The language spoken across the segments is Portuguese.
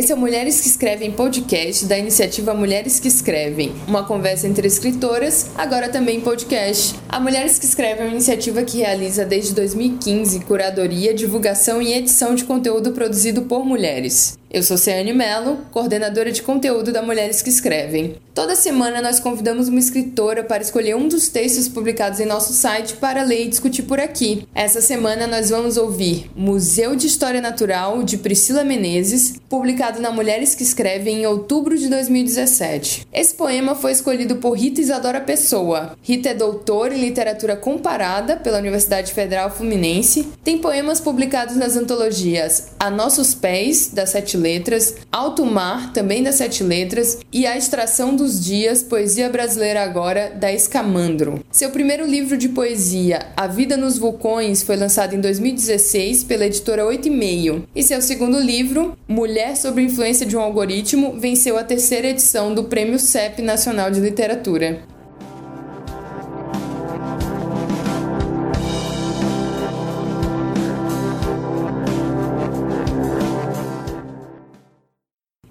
Esse é o Mulheres que Escrevem podcast da iniciativa Mulheres que Escrevem, uma conversa entre escritoras, agora também podcast. A Mulheres que Escrevem é uma iniciativa que realiza desde 2015 curadoria, divulgação e edição de conteúdo produzido por mulheres. Eu sou Ciane Mello, coordenadora de conteúdo da Mulheres que Escrevem. Toda semana nós convidamos uma escritora para escolher um dos textos publicados em nosso site para ler e discutir por aqui. Essa semana nós vamos ouvir Museu de História Natural de Priscila Menezes, publicado na Mulheres que Escrevem em outubro de 2017. Esse poema foi escolhido por Rita Isadora Pessoa. Rita é doutora literatura comparada pela Universidade Federal Fluminense, tem poemas publicados nas antologias A Nossos Pés, da Sete Letras, Alto Mar, também das Sete Letras, e A Extração dos Dias, Poesia Brasileira Agora, da Escamandro. Seu primeiro livro de poesia, A Vida nos Vulcões, foi lançado em 2016 pela editora Oito e Meio, e seu segundo livro, Mulher sob influência de um algoritmo, venceu a terceira edição do Prêmio CEP Nacional de Literatura.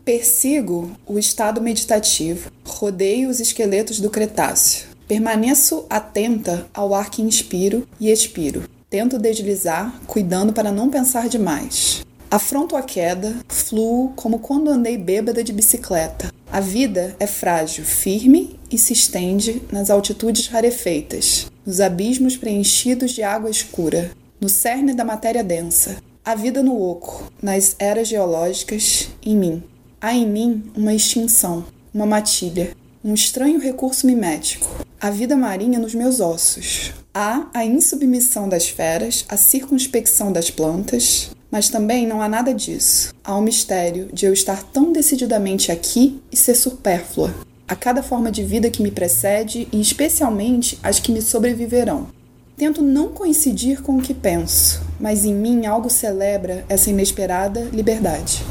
Persigo o estado meditativo, rodeio os esqueletos do Cretáceo. Permaneço atenta ao ar que inspiro e expiro. Tento deslizar, cuidando para não pensar demais. Afronto a queda, fluo como quando andei bêbada de bicicleta. A vida é frágil, firme e se estende nas altitudes rarefeitas, nos abismos preenchidos de água escura, no cerne da matéria densa. A vida no oco, nas eras geológicas, em mim. Há em mim uma extinção, uma matilha, um estranho recurso mimético, a vida marinha nos meus ossos. Há a insubmissão das feras, a circunspecção das plantas, mas também não há nada disso. Há o um mistério de eu estar tão decididamente aqui e ser supérflua a cada forma de vida que me precede e especialmente as que me sobreviverão. Tento não coincidir com o que penso, mas em mim algo celebra essa inesperada liberdade.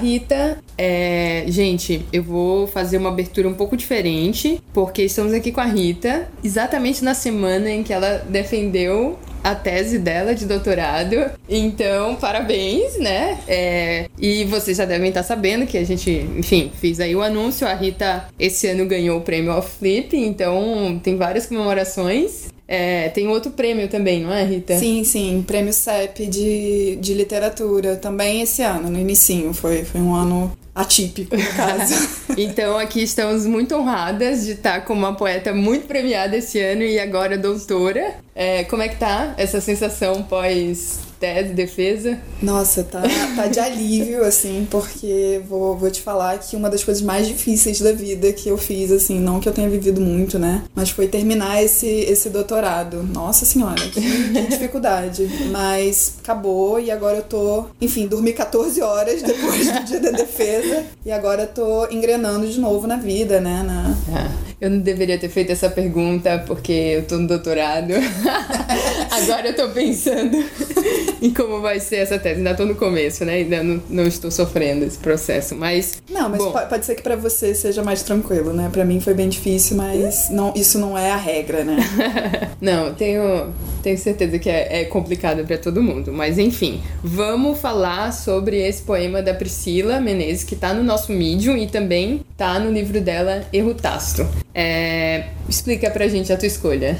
Rita. É, gente, eu vou fazer uma abertura um pouco diferente, porque estamos aqui com a Rita, exatamente na semana em que ela defendeu a tese dela de doutorado. Então, parabéns, né? É, e vocês já devem estar sabendo que a gente, enfim, fiz aí o anúncio. A Rita esse ano ganhou o prêmio Off Flip, então tem várias comemorações. É, tem outro prêmio também, não é, Rita? Sim, sim, prêmio CEP de, de literatura também esse ano, no inicinho. Foi, foi um ano atípico, no caso. então aqui estamos muito honradas de estar com uma poeta muito premiada esse ano e agora doutora. É, como é que tá essa sensação pós tese, defesa? Nossa, tá, tá de alívio, assim, porque vou, vou te falar que uma das coisas mais difíceis da vida que eu fiz, assim, não que eu tenha vivido muito, né? Mas foi terminar esse, esse doutorado. Nossa senhora, que, que dificuldade. Mas acabou e agora eu tô, enfim, dormi 14 horas depois do dia da defesa e agora eu tô engrenando de novo na vida, né? Na... Ah, eu não deveria ter feito essa pergunta porque eu tô no doutorado. agora eu tô pensando em como vai ser essa tese. Ainda tô no começo, né? Ainda não, não estou sofrendo esse processo, mas... Não, mas bom. pode ser que para você seja mais tranquilo, né? Para mim foi bem difícil, mas não, isso não é a regra, né? não, tenho, tenho certeza que é, é complicado para todo mundo. Mas enfim, vamos falar sobre esse poema da Priscila Menezes, que tá no nosso Medium e também tá no livro dela, Erro Tácito. É, explica pra gente a tua escolha.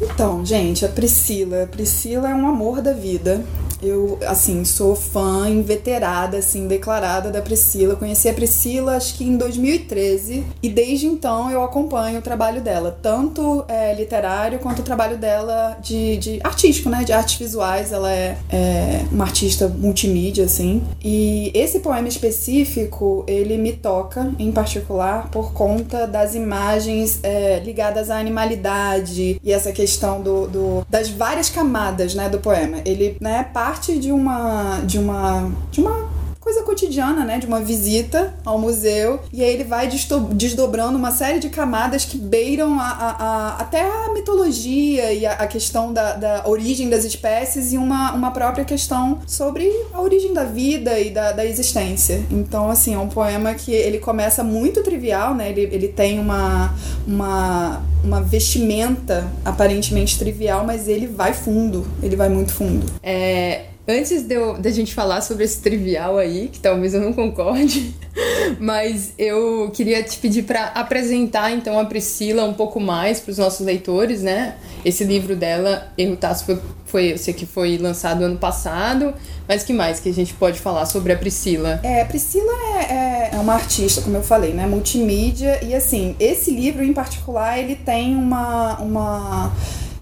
Então, gente, a Priscila. A Priscila é um amor da vida. Eu, assim, sou fã inveterada, assim, declarada da Priscila. Conheci a Priscila, acho que em 2013. E desde então eu acompanho o trabalho dela. Tanto é, literário, quanto o trabalho dela de, de artístico, né? De artes visuais. Ela é, é uma artista multimídia, assim. E esse poema específico, ele me toca, em particular, por conta das imagens é, ligadas à animalidade e essa questão do, do, das várias camadas, né, do poema. Ele, né, parte de uma de uma de uma coisa cotidiana, né? De uma visita ao museu. E aí ele vai desdobrando uma série de camadas que beiram a, a, a até a mitologia e a, questão da, da, origem das espécies e uma, uma própria questão sobre a origem da vida e da, da existência. Então, assim, é um poema que ele começa muito trivial, né? Ele, ele tem uma, uma, uma vestimenta aparentemente trivial, mas ele vai fundo. Ele vai muito fundo. É, Antes de, eu, de a gente falar sobre esse trivial aí, que talvez eu não concorde, mas eu queria te pedir para apresentar então a Priscila um pouco mais para os nossos leitores, né? Esse livro dela, Erro Taço, foi, foi, eu sei que foi lançado ano passado, mas que mais que a gente pode falar sobre a Priscila? É, a Priscila é, é, é uma artista, como eu falei, né? Multimídia, e assim, esse livro em particular, ele tem uma. uma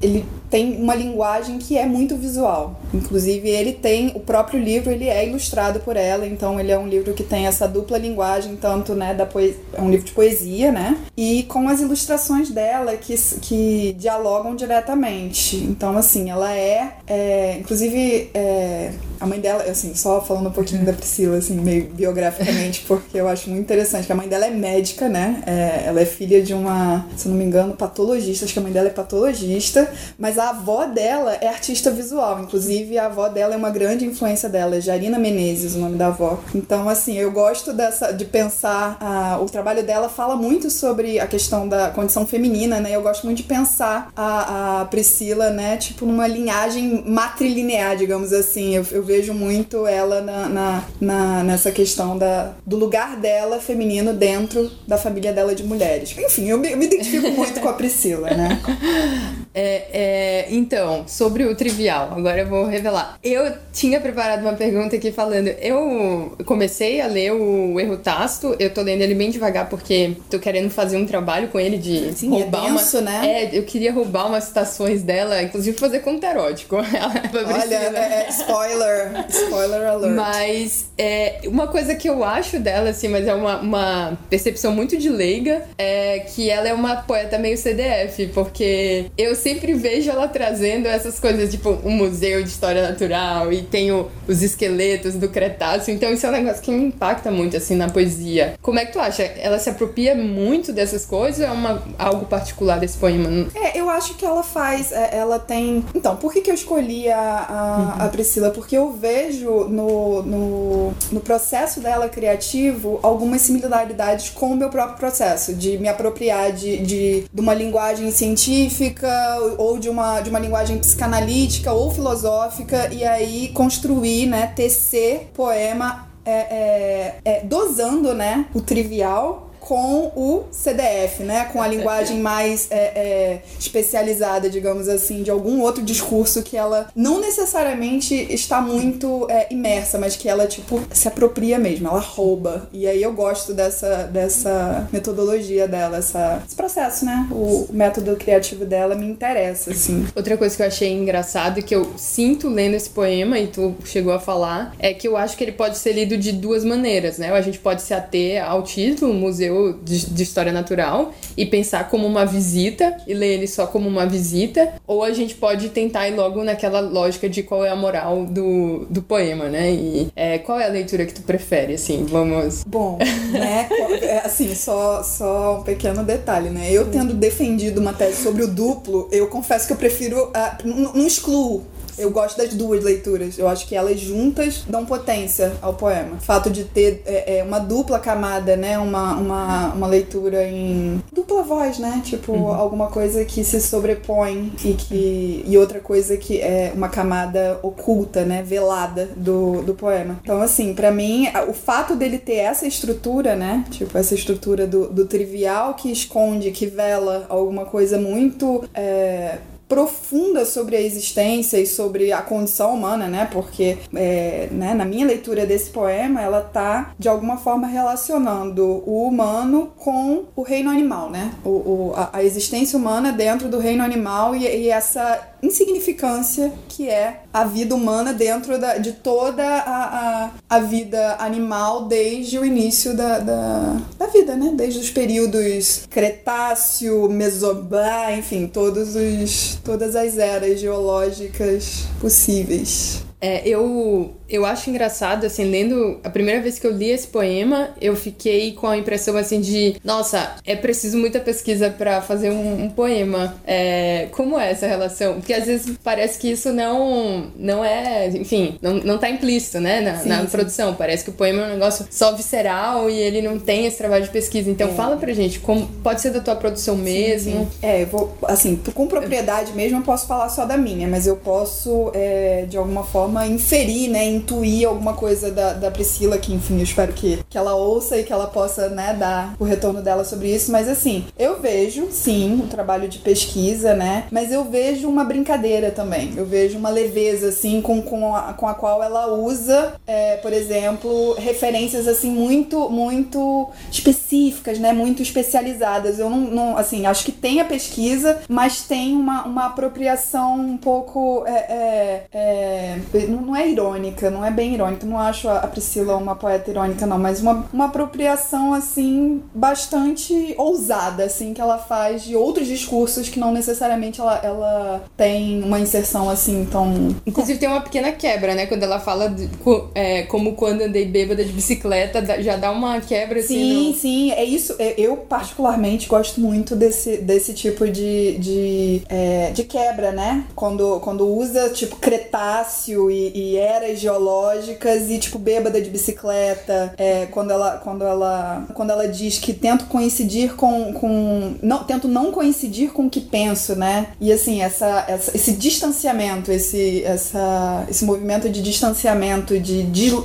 ele tem uma linguagem que é muito visual. Inclusive, ele tem o próprio livro, ele é ilustrado por ela, então ele é um livro que tem essa dupla linguagem, tanto, né, da poesia, é um livro de poesia, né? E com as ilustrações dela que, que dialogam diretamente. Então, assim, ela é, é inclusive, é, a mãe dela, assim, só falando um pouquinho da Priscila, assim, meio biograficamente, porque eu acho muito interessante que a mãe dela é médica, né? É, ela é filha de uma, se não me engano, patologista, acho que a mãe dela é patologista, mas a avó dela é artista visual. Inclusive, a avó dela é uma grande influência dela, é Jarina Menezes, o nome da avó. Então, assim, eu gosto dessa de pensar. O trabalho dela fala muito sobre a questão da condição feminina, né? Eu gosto muito de pensar a, a Priscila, né? Tipo, numa linhagem matrilinear, digamos assim. Eu, eu vejo muito ela na, na, na, nessa questão da, do lugar dela feminino dentro da família dela de mulheres. Enfim, eu me, eu me identifico muito com a Priscila, né? É, é, então, sobre o trivial, agora eu vou revelar. Eu tinha preparado uma pergunta aqui falando. Eu comecei a ler o Erro Tácito, eu tô lendo ele bem devagar porque tô querendo fazer um trabalho com ele de Sim, é roubar é denso, uma. Né? É, eu queria roubar umas citações dela, inclusive fazer conto erótico. Olha, é, é, spoiler, spoiler alert. Mas é, uma coisa que eu acho dela, assim, mas é uma, uma percepção muito de leiga, é que ela é uma poeta meio CDF, porque eu sempre vejo ela trazendo essas coisas, tipo um museu de história natural e tem o, os esqueletos do Cretáceo. Então isso é um negócio que me impacta muito, assim, na poesia. Como é que tu acha? Ela se apropria muito dessas coisas ou é uma, algo particular desse poema? É, eu acho que ela faz, é, ela tem... Então, por que que eu escolhi a, a, uhum. a Priscila? Porque eu vejo no, no, no processo dela criativo algumas similaridades com o meu próprio processo, de me apropriar de, de, de uma linguagem científica ou de uma, de uma linguagem psicanalítica ou filosófica e aí construir, né, tecer poema é, é, é, dosando, né, o trivial com o CDF, né? Com a linguagem mais é, é, especializada, digamos assim, de algum outro discurso que ela não necessariamente está muito é, imersa, mas que ela, tipo, se apropria mesmo, ela rouba. E aí eu gosto dessa, dessa metodologia dela, essa, esse processo, né? O método criativo dela me interessa, assim. Outra coisa que eu achei engraçado que eu sinto lendo esse poema, e tu chegou a falar, é que eu acho que ele pode ser lido de duas maneiras, né? A gente pode se ater ao título, Museu de, de, história natural e pensar como uma visita e ler ele só como uma visita, ou a gente pode tentar ir logo naquela lógica de qual é a moral do, do poema, né? E é, qual é a leitura que tu prefere, assim, vamos... Bom, né, é, assim, só, só um pequeno detalhe, né? Eu tendo defendido uma tese sobre o duplo, eu confesso que eu prefiro... Uh, não excluo eu gosto das duas leituras. Eu acho que elas juntas dão potência ao poema. O fato de ter é, é, uma dupla camada, né? Uma, uma, uma leitura em dupla voz, né? Tipo, uhum. alguma coisa que se sobrepõe e que. E outra coisa que é uma camada oculta, né? Velada do, do poema. Então, assim, para mim, o fato dele ter essa estrutura, né? Tipo, essa estrutura do, do trivial que esconde, que vela alguma coisa muito. É, profunda sobre a existência e sobre a condição humana, né? Porque é, né, na minha leitura desse poema, ela tá de alguma forma relacionando o humano com o reino animal, né? O, o a, a, existência humana dentro do reino animal e, e essa insignificância que é a vida humana dentro da, de toda a, a, a vida animal desde o início da, da, da, vida, né? Desde os períodos Cretáceo, Mesoblá, enfim, todos os, todas as eras geológicas possíveis. É, eu eu acho engraçado, assim, lendo a primeira vez que eu li esse poema, eu fiquei com a impressão, assim, de nossa, é preciso muita pesquisa para fazer um, um poema. É, como é essa relação? Porque às vezes parece que isso não, não é, enfim, não, não tá implícito, né, na, sim, na sim. produção. Parece que o poema é um negócio só visceral e ele não tem esse trabalho de pesquisa. Então, é. fala pra gente, como pode ser da tua produção mesmo? Sim, é, eu vou, assim, com propriedade mesmo, eu posso falar só da minha, mas eu posso, é, de alguma forma, inferir, né, intuir alguma coisa da, da Priscila, que, enfim, eu espero que, que ela ouça e que ela possa, né, dar o retorno dela sobre isso. Mas, assim, eu vejo, sim, um trabalho de pesquisa, né, mas eu vejo uma brincadeira também. Eu vejo uma leveza, assim, com, com, a, com a qual ela usa, é, por exemplo, referências, assim, muito, muito específicas, né, muito especializadas. Eu não, não assim, acho que tem a pesquisa, mas tem uma, uma apropriação um pouco. É, é, é, não é irônica, não é bem irônica. Não acho a Priscila uma poeta irônica, não, mas uma, uma apropriação, assim, bastante ousada, assim, que ela faz de outros discursos que não necessariamente ela, ela tem uma inserção, assim, tão. Inclusive, tem uma pequena quebra, né? Quando ela fala de, é, como quando andei bêbada de bicicleta, já dá uma quebra, assim. Sim, no... sim, é isso. É, eu, particularmente, gosto muito desse, desse tipo de, de, é, de quebra, né? Quando, quando usa, tipo, Cretáceo e, e eras geológicas e, tipo, bêbada de bicicleta. É, quando, ela, quando, ela, quando ela diz que tento coincidir com. com não, tento não coincidir com o que penso, né? E, assim, essa, essa, esse distanciamento, esse, essa, esse movimento de distanciamento, de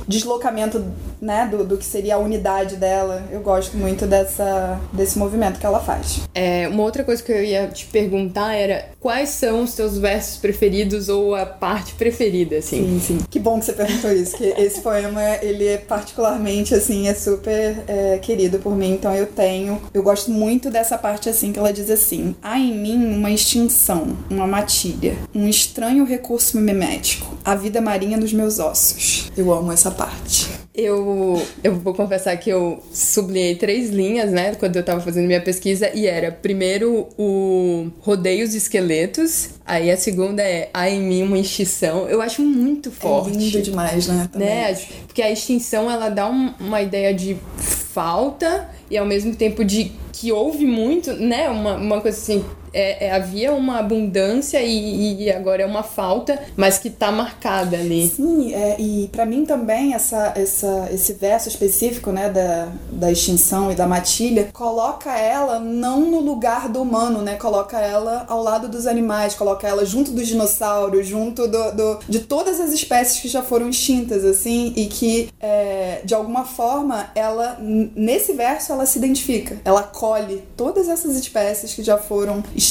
deslocamento, né? Do, do que seria a unidade dela. Eu gosto muito dessa, desse movimento que ela faz. É, uma outra coisa que eu ia te perguntar era quais são os teus versos preferidos ou a parte preferida, assim? Sim, sim. Que bom que você perguntou isso, que esse poema, ele é particularmente, assim, é super é, querido por mim, então eu tenho, eu gosto muito dessa parte, assim, que ela diz assim, há em mim uma extinção, uma matilha, um estranho recurso mimético, a vida marinha nos meus ossos. Eu amo essa parte. Eu, eu vou confessar que eu sublinhei três linhas, né, quando eu tava fazendo minha pesquisa, e era primeiro o rodeios de esqueletos, aí a segunda é há em mim uma extinção. Eu acho muito é forte. É lindo demais, né? Também. Né? Porque a extinção ela dá um, uma ideia de falta e ao mesmo tempo de que houve muito, né? Uma, uma coisa assim, é, é, havia uma abundância e, e, agora é uma falta, mas que está marcada ali. Sim, é, e para mim também essa, essa, esse verso específico né, da, da extinção e da matilha coloca ela não no lugar do humano, né? Coloca ela ao lado dos animais, coloca ela junto dos dinossauros, junto do, do de todas as espécies que já foram extintas, assim, e que é, de alguma forma ela, nesse verso, ela se identifica, ela acolhe todas essas espécies que já foram extintas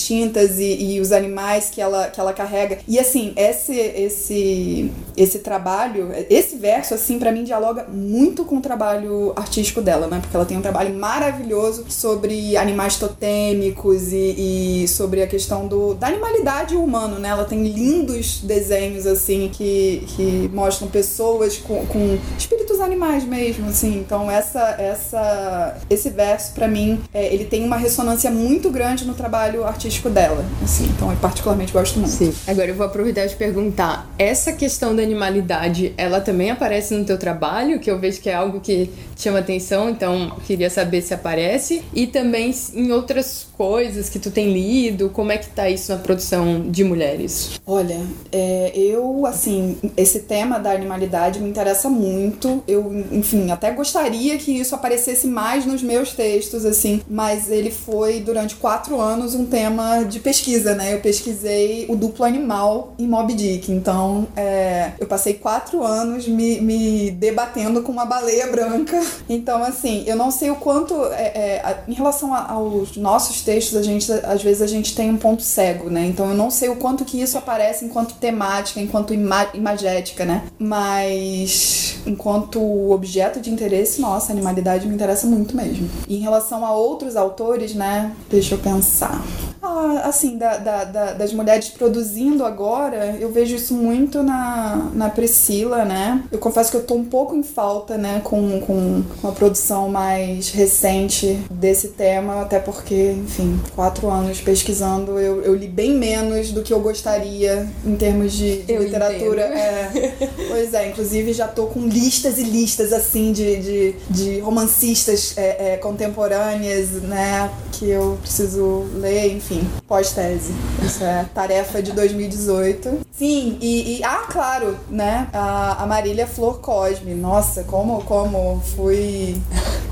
e, e, os animais que ela, que ela carrega. E assim, esse, esse, esse trabalho, esse verso, assim, para mim dialoga muito com o trabalho artístico dela, né? Porque ela tem um trabalho maravilhoso sobre animais totêmicos e, e sobre a questão do, da animalidade humana, né? Ela tem lindos desenhos, assim, que, que mostram pessoas com, com espíritos animais mesmo, assim. Então, essa, essa, esse verso, para mim, é, ele tem uma ressonância muito grande no trabalho artístico artístico dela, assim, então eu particularmente gosto muito. Sim. Agora eu vou aproveitar e te perguntar, essa questão da animalidade, ela também aparece no teu trabalho, que eu vejo que é algo que chama atenção, então queria saber se aparece, e também em outras coisas que tu tem lido, como é que tá isso na produção de mulheres? Olha, é, eu, assim, esse tema da animalidade me interessa muito, eu, enfim, até gostaria que isso aparecesse mais nos meus textos, assim, mas ele foi durante quatro anos um tema de pesquisa, né? Eu pesquisei o duplo animal em Moby Dick. Então, é, eu passei quatro anos me, me, debatendo com uma baleia branca. Então, assim, eu não sei o quanto. É, é, em relação aos nossos textos, a gente, às vezes, a gente tem um ponto cego, né? Então, eu não sei o quanto que isso aparece enquanto temática, enquanto ima imagética, né? Mas, enquanto objeto de interesse, nossa, a animalidade me interessa muito mesmo. E em relação a outros autores, né? Deixa eu pensar. Ah, assim, da, da, da, das mulheres produzindo agora, eu vejo isso muito na, na Priscila, né? Eu confesso que eu tô um pouco em falta, né, com, com uma produção mais recente desse tema, até porque, enfim, quatro anos pesquisando, eu, eu li bem menos do que eu gostaria em termos de, de literatura. É, pois é, inclusive já tô com listas e listas, assim, de, de, de romancistas é, é, contemporâneas, né, que eu preciso ler, enfim enfim, pós-tese. Isso é tarefa de 2018. Sim, e, e, ah, claro, né? A, a Marília Flor Cosme. Nossa, como, como fui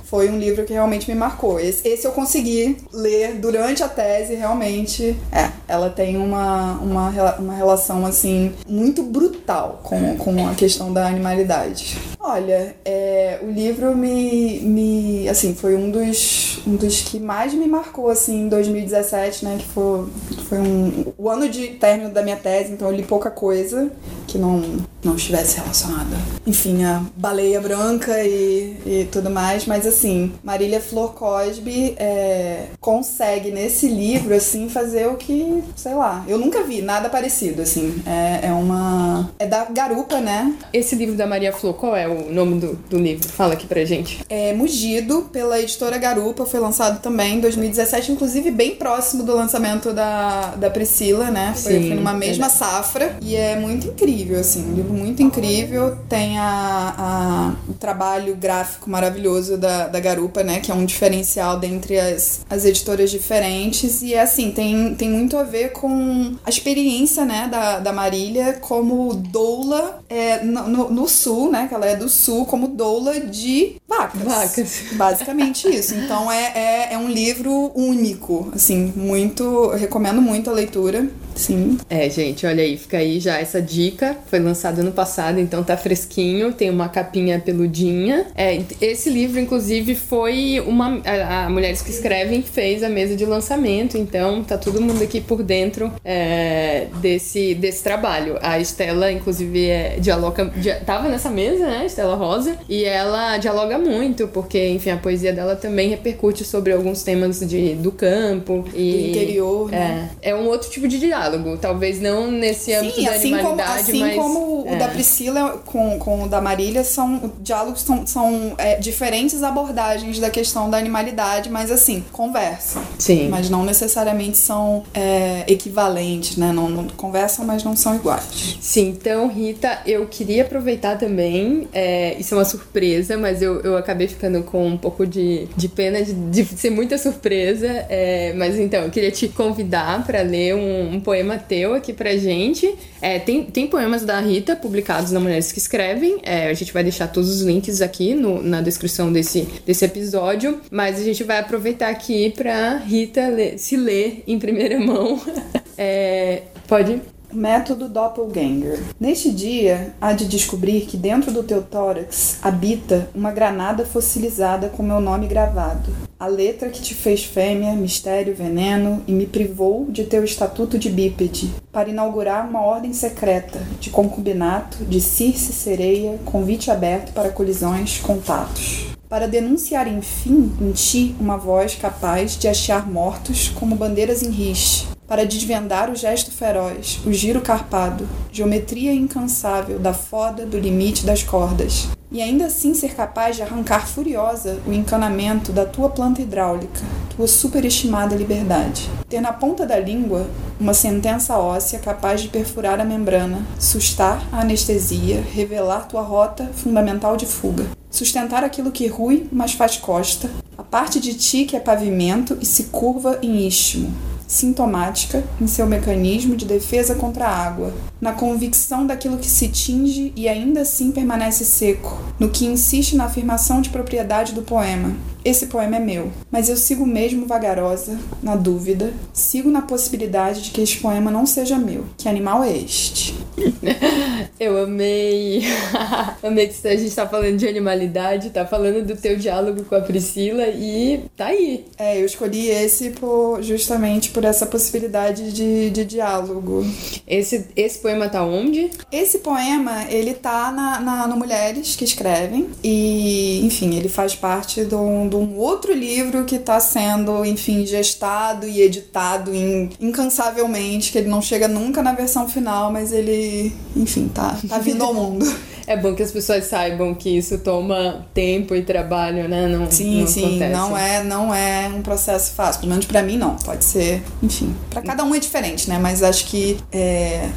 foi um livro que realmente me marcou. Esse, esse, eu consegui ler durante a tese, realmente. É, ela tem uma, uma, uma relação, assim, muito brutal com, com a questão da animalidade. Olha, é, o livro me, me. Assim, foi um dos, um dos que mais me marcou, assim, em 2017, né? Que foi, foi um, o ano de término da minha tese, então eu li pouca coisa que não, não estivesse relacionada. Enfim, a baleia branca e, e tudo mais, mas assim Marília Flor Cosby é, consegue nesse livro, assim, fazer o que, sei lá, eu nunca vi nada parecido, assim. É, é uma. É da Garupa, né? Esse livro da Maria Flor, qual é o nome do, do livro? Fala aqui pra gente. É Mugido, pela editora Garupa, foi lançado também em 2017, inclusive bem próximo do lançamento da, da Priscila, né? Foi, Sim, foi numa mesma é. safra. E é muito incrível, assim, um livro muito incrível. Tem a, a o trabalho gráfico maravilhoso da, da Garupa, né? Que é um diferencial dentre as, as editoras diferentes. E assim, tem, tem muito a ver com a experiência, né, da, da Marília como doula é, no, no, no, sul, né? Que ela é do sul, como doula de vacas. Vacas. Basicamente isso. Então é, é, é um livro único, assim, muito. Eu recomendo muito a leitura. Sim. É, gente, olha aí, fica aí já essa dica. Foi lançado ano passado, então tá fresquinho, tem uma capinha peludinha. É, esse livro, inclusive, foi uma. A, a Mulheres que Escrevem fez a mesa de lançamento, então tá todo mundo aqui por dentro é, desse, desse trabalho. A Estela, inclusive, é, dialoga. Dia, tava nessa mesa, né? Estela Rosa, e ela dialoga muito, porque, enfim, a poesia dela também repercute sobre alguns temas de, do campo e. Do interior, né? É, é um outro tipo de diálogo. Talvez não nesse âmbito Sim, da assim animalidade, como, assim mas... como é. o da Priscila com, com o da Marília, são diálogos são, são é, diferentes abordagens da questão da animalidade, mas assim, conversam. Sim. Mas não necessariamente são é, equivalentes, né? Não, não, conversam, mas não são iguais. Sim, então, Rita, eu queria aproveitar também, é, isso é uma surpresa, mas eu, eu acabei ficando com um pouco de, de pena de, de ser muita surpresa, é, mas então, eu queria te convidar para ler um, um poema teu aqui pra gente. É, tem, tem poemas da Rita publicados na Mulheres que Escrevem. É, a gente vai deixar todos os links aqui no, na descrição desse, desse episódio. Mas a gente vai aproveitar aqui pra Rita ler, se ler em primeira mão. é, pode? Método Doppelganger. Neste dia, há de descobrir que dentro do teu tórax habita uma granada fossilizada com meu nome gravado. A letra que te fez fêmea, mistério, veneno e me privou de teu estatuto de bípede, para inaugurar uma ordem secreta de concubinato, de circe sereia, convite aberto para colisões, contatos para denunciar enfim em ti uma voz capaz de achar mortos como bandeiras em riche, para desvendar o gesto feroz, o giro carpado, geometria incansável da foda do limite das cordas, e ainda assim ser capaz de arrancar furiosa o encanamento da tua planta hidráulica, tua superestimada liberdade. Ter na ponta da língua uma sentença óssea capaz de perfurar a membrana, sustar a anestesia, revelar tua rota fundamental de fuga. Sustentar aquilo que rui, mas faz costa, a parte de ti que é pavimento e se curva em istmo, sintomática em seu mecanismo de defesa contra a água, na convicção daquilo que se tinge e ainda assim permanece seco, no que insiste na afirmação de propriedade do poema. Esse poema é meu, mas eu sigo mesmo vagarosa, na dúvida, sigo na possibilidade de que este poema não seja meu. Que animal é este? Eu amei. amei que a gente tá falando de animalidade, tá falando do teu diálogo com a Priscila e tá aí. É, eu escolhi esse por, justamente por essa possibilidade de, de diálogo. Esse, esse poema tá onde? Esse poema, ele tá na, na, no Mulheres que Escrevem. E, enfim, ele faz parte de um, de um outro livro que tá sendo, enfim, gestado e editado in, incansavelmente, que ele não chega nunca na versão final, mas ele, enfim, tá, tá vindo ao mundo. É bom que as pessoas saibam que isso toma tempo e trabalho, né? Não, sim, não sim, acontece. não é, não é um processo fácil. Pelo menos pra mim não. Pode ser, enfim, para cada um é diferente, né? Mas acho que é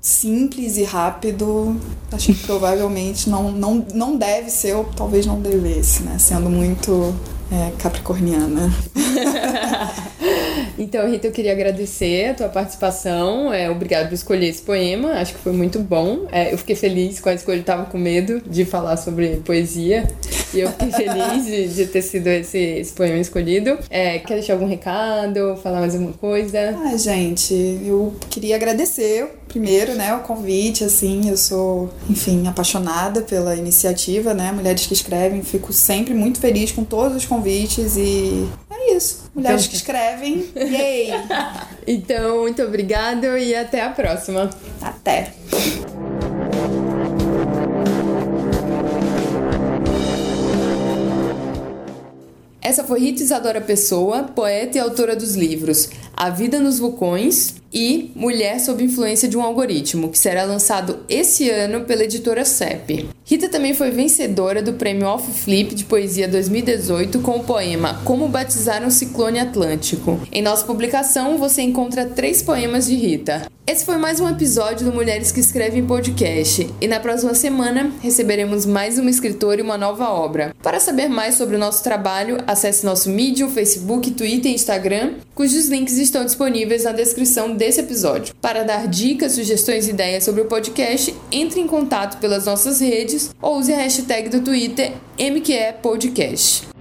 simples e rápido, acho que provavelmente não, não, não deve ser, ou talvez não devesse, né? Sendo muito é, capricorniana. então, Rita, eu queria agradecer a tua participação. É, obrigado por escolher esse poema. Acho que foi muito bom. É, eu fiquei feliz com a escolha. Eu tava com medo de falar sobre poesia. E eu fiquei feliz de, de ter sido esse, esse poema escolhido. É, quer deixar algum recado? Falar mais alguma coisa? Ah, gente, eu queria agradecer primeiro, né, o convite, assim, eu sou, enfim, apaixonada pela iniciativa, né, Mulheres que Escrevem, fico sempre muito feliz com todos os convites e é isso, Mulheres então... que Escrevem, yay! então, muito obrigado e até a próxima. Até! Essa foi Rita Isadora Pessoa, poeta e autora dos livros A Vida nos Vulcões e Mulher sob Influência de um Algoritmo, que será lançado esse ano pela editora CEP. Rita também foi vencedora do Prêmio Off Flip de Poesia 2018 com o poema Como Batizar um Ciclone Atlântico. Em nossa publicação você encontra três poemas de Rita. Esse foi mais um episódio do Mulheres que Escrevem Podcast e na próxima semana receberemos mais uma escritora e uma nova obra. Para saber mais sobre o nosso trabalho, acesse nosso Medium, Facebook, Twitter e Instagram, cujos links estão disponíveis na descrição desse episódio. Para dar dicas, sugestões e ideias sobre o podcast, entre em contato pelas nossas redes ou use a hashtag do Twitter MQEPodcast.